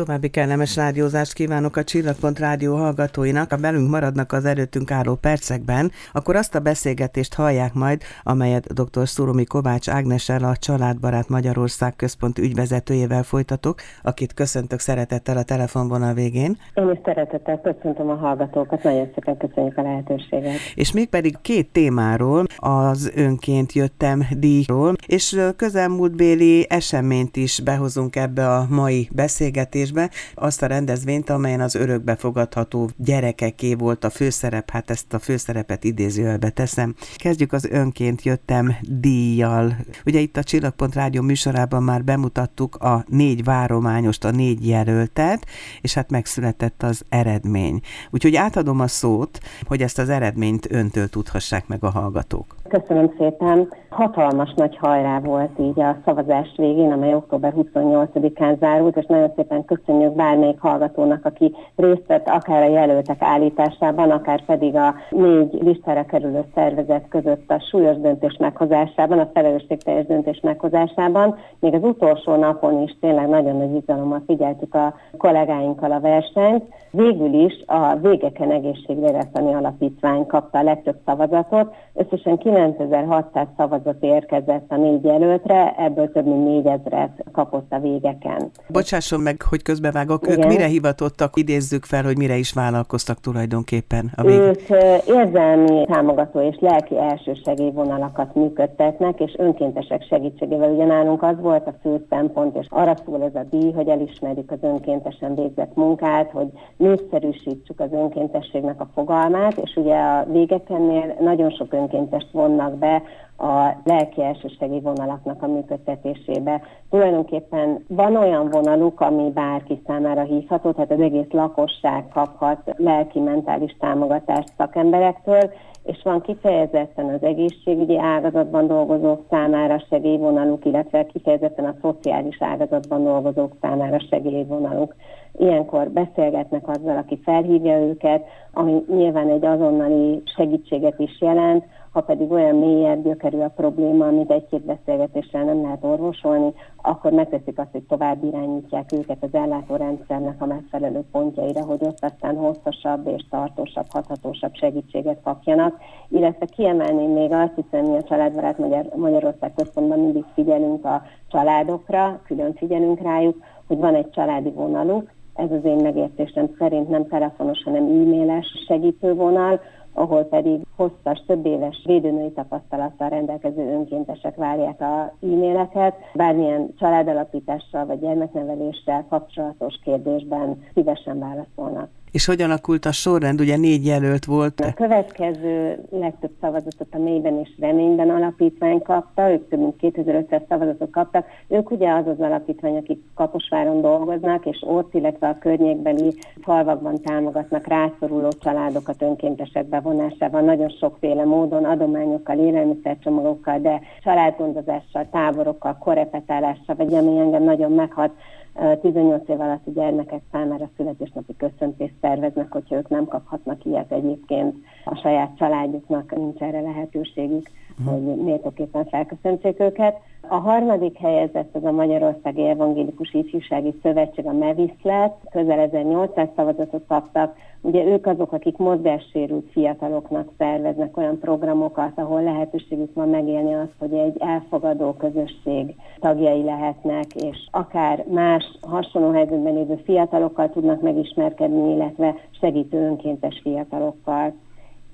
További kellemes rádiózást kívánok a Csillagpont Rádió hallgatóinak. Ha belünk maradnak az előttünk álló percekben, akkor azt a beszélgetést hallják majd, amelyet dr. Szuromi Kovács Ágnessel a Családbarát Magyarország központ ügyvezetőjével folytatok, akit köszöntök szeretettel a telefonvonal végén. Én is szeretettel köszöntöm a hallgatókat, nagyon szépen köszönjük a lehetőséget. És még pedig két témáról, az önként jöttem díjról, és közelmúltbéli eseményt is behozunk ebbe a mai beszélgetésbe, azt a rendezvényt, amelyen az örökbefogadható gyerekeké volt a főszerep, hát ezt a főszerepet idézőjelbe teszem. Kezdjük az önként jöttem díjjal. Ugye itt a Csillagpont Rádió műsorában már bemutattuk a négy várományost, a négy jelöltet, és hát megszületett az eredmény. Úgyhogy átadom a szót, hogy ezt az eredményt öntől tudhassák meg a hallgatók. Köszönöm szépen. Hatalmas nagy hajrá volt így a szavazás végén, amely október 28-án zárult, és nagyon szépen köszönjük bármelyik hallgatónak, aki részt vett akár a jelöltek állításában, akár pedig a négy listára kerülő szervezet között a súlyos döntés meghozásában, a felelősségteljes döntés meghozásában. Még az utolsó napon is tényleg nagyon nagy izgalommal figyeltük a kollégáinkkal a versenyt. Végül is a Végeken Egészségvédelmi Alapítvány kapta a legtöbb szavazatot, összesen 9600 szavazat érkezett a négy jelöltre, ebből több mint 4000-et kapott a végeken. Bocsásson meg, hogy közbevágok, Igen. ők mire hivatottak, idézzük fel, hogy mire is vállalkoztak tulajdonképpen a végén? Ők érzelmi támogató és lelki elsősegélyvonalakat működtetnek, és önkéntesek segítségével. Ugye nálunk az volt a fő szempont, és arra szól ez a díj, hogy elismerjük az önkéntesen végzett munkát, hogy népszerűsítsük az önkéntességnek a fogalmát, és ugye a végekennél nagyon sok önkéntest vonnak be a lelki elsősegi vonalaknak a működtetésébe. Tulajdonképpen van olyan vonaluk, ami bárki számára hívható, tehát az egész lakosság kaphat lelki-mentális támogatást szakemberektől, és van kifejezetten az egészségügyi ágazatban dolgozók számára segélyvonaluk, illetve kifejezetten a szociális ágazatban dolgozók számára segélyvonaluk. Ilyenkor beszélgetnek azzal, aki felhívja őket, ami nyilván egy azonnali segítséget is jelent, ha pedig olyan mélyebb gyökerű a probléma, amit egy-két beszélgetéssel nem lehet orvosolni, akkor megteszik azt, hogy tovább irányítják őket az ellátórendszernek a megfelelő pontjaira, hogy ott aztán hosszasabb és tartósabb, hathatósabb segítséget kapjanak. Illetve kiemelném még azt, hiszen mi a Családbarát Magyar, Magyarország központban mindig figyelünk a családokra, külön figyelünk rájuk, hogy van egy családi vonaluk, ez az én megértésem szerint nem telefonos, hanem e-mailes segítővonal, ahol pedig hosszas, több éves védőnői tapasztalattal rendelkező önkéntesek várják a e-maileket, bármilyen családalapítással vagy gyermekneveléssel kapcsolatos kérdésben szívesen válaszolnak. És hogyan alakult a sorrend? Ugye négy jelölt volt. A következő legtöbb szavazatot a mélyben és reményben alapítvány kapta, ők több mint 2500 szavazatot kaptak. Ők ugye az az alapítvány, akik Kaposváron dolgoznak, és ott, illetve a környékbeli falvakban támogatnak rászoruló családokat önkéntesek bevonásával, nagyon sokféle módon, adományokkal, élelmiszercsomagokkal, de családgondozással, táborokkal, korepetálással, vagy ami engem nagyon meghat, 18 év alatti gyermekek számára születésnapi köszöntést szerveznek, hogyha ők nem kaphatnak ilyet egyébként a saját családjuknak, nincs erre lehetőségük. Hogy méltóképpen felköszöntsék őket. A harmadik helyezett az a Magyarországi Evangélikus Ifjúsági Szövetség, a MEVISZ lett, közel 1800 szavazatot kaptak, Ugye ők azok, akik mozgássérült fiataloknak szerveznek olyan programokat, ahol lehetőségük van megélni azt, hogy egy elfogadó közösség tagjai lehetnek, és akár más hasonló helyzetben lévő fiatalokkal tudnak megismerkedni, illetve segítő önkéntes fiatalokkal.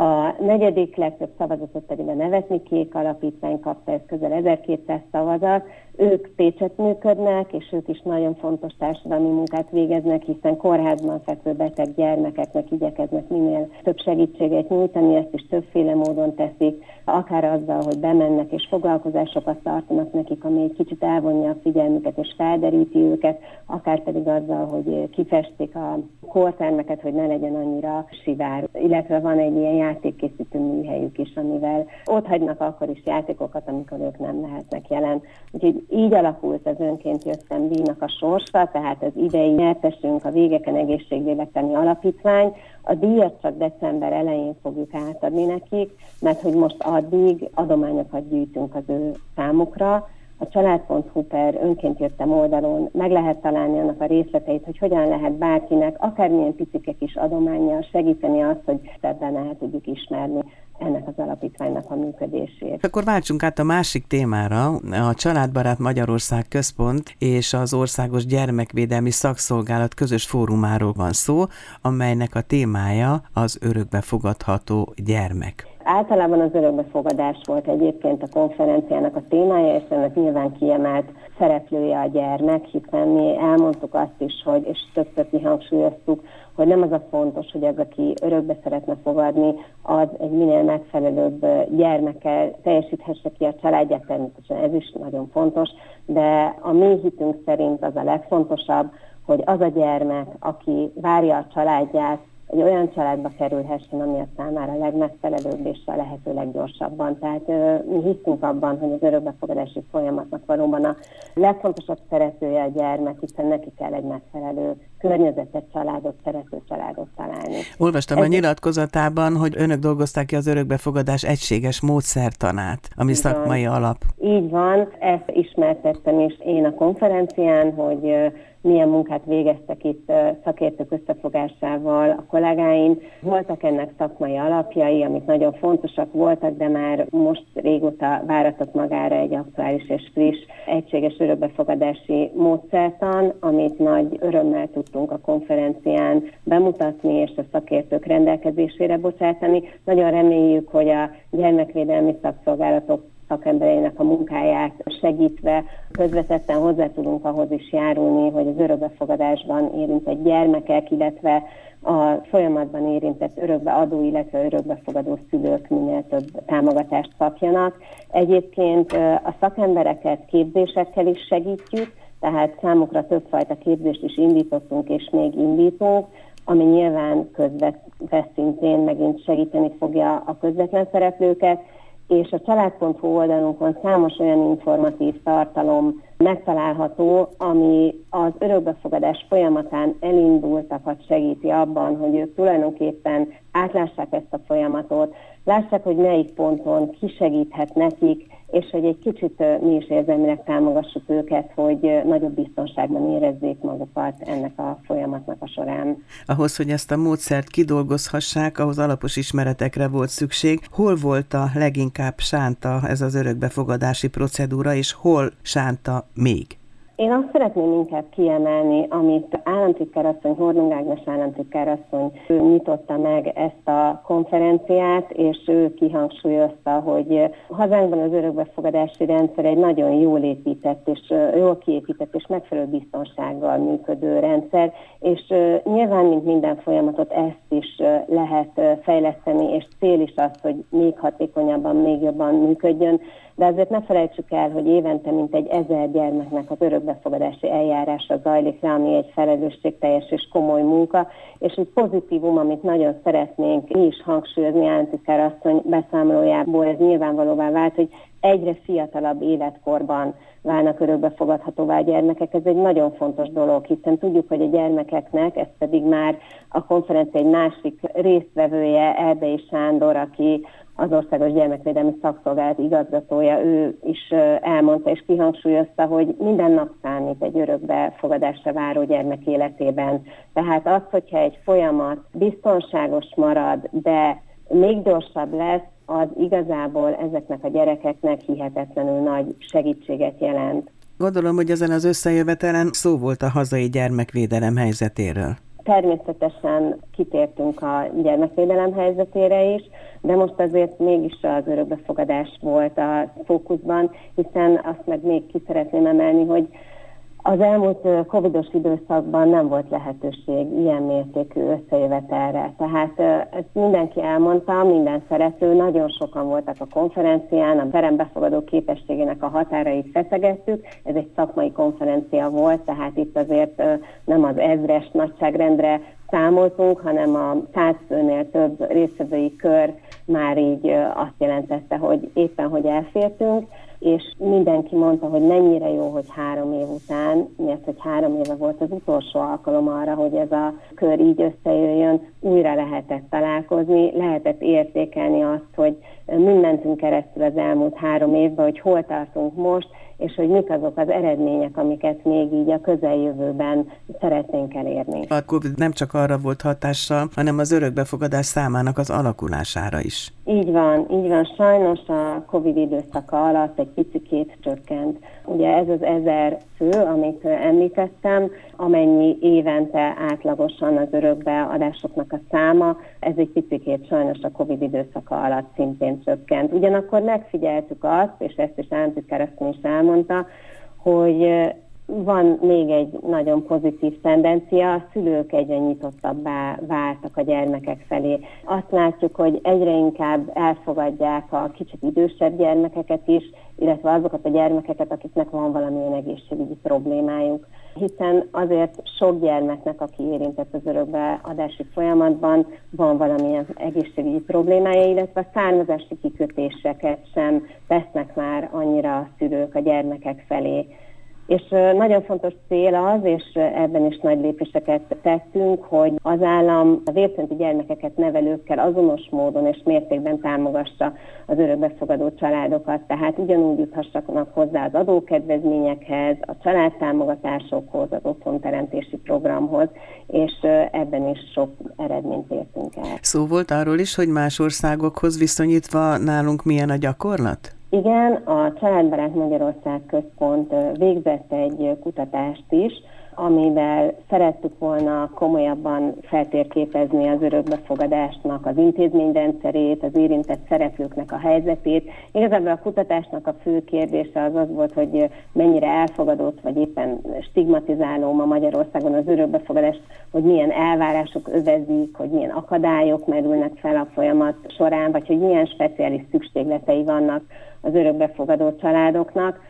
A negyedik legtöbb szavazatot pedig a Nevetni Kék Alapítvány kapta, ez közel 1200 szavazat. Ők Pécset működnek, és ők is nagyon fontos társadalmi munkát végeznek, hiszen kórházban fekvő beteg gyermekeknek igyekeznek minél több segítséget nyújtani, ezt is többféle módon teszik, akár azzal, hogy bemennek és foglalkozásokat tartanak nekik, ami egy kicsit elvonja a figyelmüket és felderíti őket, akár pedig azzal, hogy kifestik a kórtermeket, hogy ne legyen annyira sivár. Illetve van egy ilyen játékkészítő műhelyük is, amivel ott hagynak akkor is játékokat, amikor ők nem lehetnek jelen. Úgyhogy így alakult az önként jöttem díjnak a sorsa, tehát az idei nyertesünk a Végeken Egészségvélektani Alapítvány. A díjat csak december elején fogjuk átadni nekik, mert hogy most addig adományokat gyűjtünk az ő számukra, a család.hu per önként jöttem oldalon meg lehet találni annak a részleteit, hogy hogyan lehet bárkinek, akármilyen picike kis adományjal segíteni azt, hogy szebben el tudjuk ismerni ennek az alapítványnak a működését. Akkor váltsunk át a másik témára. A Családbarát Magyarország Központ és az Országos Gyermekvédelmi Szakszolgálat közös fórumáról van szó, amelynek a témája az örökbefogadható gyermek. Általában az örökbefogadás volt egyébként a konferenciának a témája, és ennek nyilván kiemelt szereplője a gyermek, hiszen mi elmondtuk azt is, hogy, és többször kihangsúlyoztuk, hogy nem az a fontos, hogy az, aki örökbe szeretne fogadni, az egy minél megfelelőbb gyermekkel teljesíthesse ki a családját, természetesen ez is nagyon fontos, de a mi hitünk szerint az a legfontosabb, hogy az a gyermek, aki várja a családját, egy olyan családba kerülhessen, ami a számára legmegfelelőbb és a lehető leggyorsabban. Tehát mi hiszünk abban, hogy az örökbefogadási folyamatnak valóban a legfontosabb szeretője a gyermek, hiszen neki kell egy megfelelő környezetet, családot, szerető családot találni. Olvastam Ez a nyilatkozatában, hogy önök dolgozták ki az örökbefogadás egységes módszertanát, ami Így szakmai van. alap. Így van, ezt ismertettem is én a konferencián, hogy milyen munkát végeztek itt szakértők összefogásával a kollégáim. Voltak ennek szakmai alapjai, amik nagyon fontosak voltak, de már most régóta váratott magára egy aktuális és friss egységes örökbefogadási módszertan, amit nagy örömmel tudtunk a konferencián bemutatni és a szakértők rendelkezésére bocsátani. Nagyon reméljük, hogy a gyermekvédelmi szakszolgálatok szakembereinek a munkáját segítve közvetetten hozzá tudunk ahhoz is járulni, hogy az örökbefogadásban érintett gyermekek, illetve a folyamatban érintett örökbeadó, illetve örökbefogadó szülők minél több támogatást kapjanak. Egyébként a szakembereket képzésekkel is segítjük, tehát számukra többfajta képzést is indítottunk, és még indítunk, ami nyilván közvetszintén megint segíteni fogja a közvetlen szereplőket, és a család.hu oldalunkon számos olyan informatív tartalom megtalálható, ami az örökbefogadás folyamatán elindultakat segíti abban, hogy ők tulajdonképpen átlássák ezt a folyamatot, lássák, hogy melyik ponton ki nekik, és hogy egy kicsit mi is érzelmileg támogassuk őket, hogy nagyobb biztonságban érezzék magukat ennek a folyamatnak a során. Ahhoz, hogy ezt a módszert kidolgozhassák, ahhoz alapos ismeretekre volt szükség. Hol volt a leginkább sánta ez az örökbefogadási procedúra, és hol sánta még? Én azt szeretném inkább kiemelni, amit államtitkárasszony, Hornung Ágnes államtitkárasszony ő nyitotta meg ezt a konferenciát, és ő kihangsúlyozta, hogy hazánkban az örökbefogadási rendszer egy nagyon jól épített és jól kiépített és megfelelő biztonsággal működő rendszer, és nyilván, mint minden folyamatot, ezt is lehet fejleszteni, és cél is az, hogy még hatékonyabban, még jobban működjön, de azért ne felejtsük el, hogy évente mintegy ezer gyermeknek az örökbefogadási eljárása zajlik le, ami egy felelősségteljes és komoly munka, és egy pozitívum, amit nagyon szeretnénk mi is hangsúlyozni Államtitkár asszony beszámolójából, ez nyilvánvalóvá vált, hogy egyre fiatalabb életkorban válnak örökbefogadhatóvá a gyermekek. Ez egy nagyon fontos dolog, hiszen tudjuk, hogy a gyermekeknek, ez pedig már a konferencia egy másik résztvevője, Erdei Sándor, aki az Országos Gyermekvédelmi Szakszolgálat igazgatója, ő is elmondta és kihangsúlyozta, hogy minden nap számít egy örökbe fogadásra váró gyermek életében. Tehát az, hogyha egy folyamat biztonságos marad, de még gyorsabb lesz, az igazából ezeknek a gyerekeknek hihetetlenül nagy segítséget jelent. Gondolom, hogy ezen az összejövetelen szó volt a hazai gyermekvédelem helyzetéről. Természetesen kitértünk a gyermekvédelem helyzetére is, de most azért mégis az örökbefogadás volt a fókuszban, hiszen azt meg még ki szeretném emelni, hogy az elmúlt covidos időszakban nem volt lehetőség ilyen mértékű összejövetelre. Tehát ezt mindenki elmondta, minden szerető, nagyon sokan voltak a konferencián, a terembefogadó képességének a határait feszegettük. Ez egy szakmai konferencia volt, tehát itt azért nem az ezres nagyságrendre számoltunk, hanem a százfőnél több részvevői kör már így azt jelentette, hogy éppen, hogy elfértünk, és mindenki mondta, hogy mennyire jó, hogy három év után, mert hogy három éve volt az utolsó alkalom arra, hogy ez a kör így összejöjjön, újra lehetett találkozni, lehetett értékelni azt, hogy mindentünk keresztül az elmúlt három évben, hogy hol tartunk most, és hogy mik azok az eredmények, amiket még így a közeljövőben szeretnénk elérni. A COVID nem csak arra volt hatással, hanem az örökbefogadás számának az alakulására is. Így van, így van. Sajnos a COVID időszaka alatt egy picikét csökkent. Ugye ez az ezer fő, amit említettem, amennyi évente átlagosan az örökbeadásoknak a száma, ez egy picikét sajnos a COVID időszaka alatt szintén csökkent. Ugyanakkor megfigyeltük azt, és ezt is államtitkár is elmondta, hogy van még egy nagyon pozitív tendencia, a szülők egyre nyitottabbá váltak a gyermekek felé. Azt látjuk, hogy egyre inkább elfogadják a kicsit idősebb gyermekeket is, illetve azokat a gyermekeket, akiknek van valamilyen egészségügyi problémájuk. Hiszen azért sok gyermeknek, aki érintett az örökbeadási folyamatban, van valamilyen egészségügyi problémája, illetve a származási kikötéseket sem tesznek már annyira a szülők a gyermekek felé. És nagyon fontos cél az, és ebben is nagy lépéseket tettünk, hogy az állam a vérszenti gyermekeket nevelőkkel azonos módon és mértékben támogassa az örökbefogadó családokat, tehát ugyanúgy juthassanak hozzá az adókedvezményekhez, a családtámogatásokhoz, az otthonteremtési programhoz, és ebben is sok eredményt értünk el. Szó volt arról is, hogy más országokhoz viszonyítva nálunk milyen a gyakorlat? Igen, a Családbarát Magyarország Központ végzett egy kutatást is, amivel szerettük volna komolyabban feltérképezni az örökbefogadásnak az intézményrendszerét, az érintett szereplőknek a helyzetét. Igazából a kutatásnak a fő kérdése az az volt, hogy mennyire elfogadott, vagy éppen stigmatizáló ma Magyarországon az örökbefogadás, hogy milyen elvárások övezik, hogy milyen akadályok merülnek fel a folyamat során, vagy hogy milyen speciális szükségletei vannak az örökbefogadó családoknak.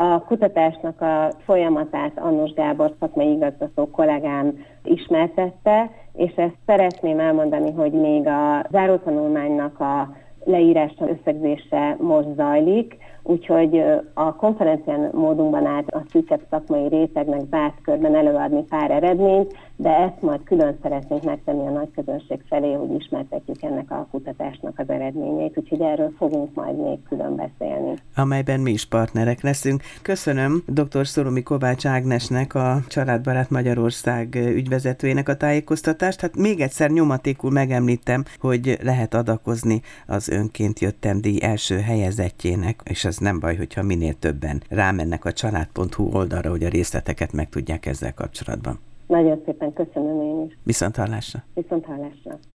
A kutatásnak a folyamatát Annus Gábor szakmai igazgató kollégám ismertette, és ezt szeretném elmondani, hogy még a zárótanulmánynak a leírása, összegzése most zajlik, úgyhogy a konferencián módunkban át a szűkebb szakmai rétegnek zárt körben előadni pár eredményt, de ezt majd külön szeretnénk megtenni a nagy közönség felé, hogy ismertetjük ennek a kutatásnak az eredményeit, úgyhogy erről fogunk majd még külön beszélni. Amelyben mi is partnerek leszünk. Köszönöm dr. Szoromi Kovács Ágnesnek, a Családbarát Magyarország ügyvezetőjének a tájékoztatást. Hát még egyszer nyomatékul megemlítem, hogy lehet adakozni az önként jöttem díj első helyezettjének, és ez nem baj, hogyha minél többen rámennek a család.hu oldalra, hogy a részleteket meg tudják ezzel kapcsolatban. Nagyon szépen köszönöm én is. Viszont hallásra. Viszont hallásra.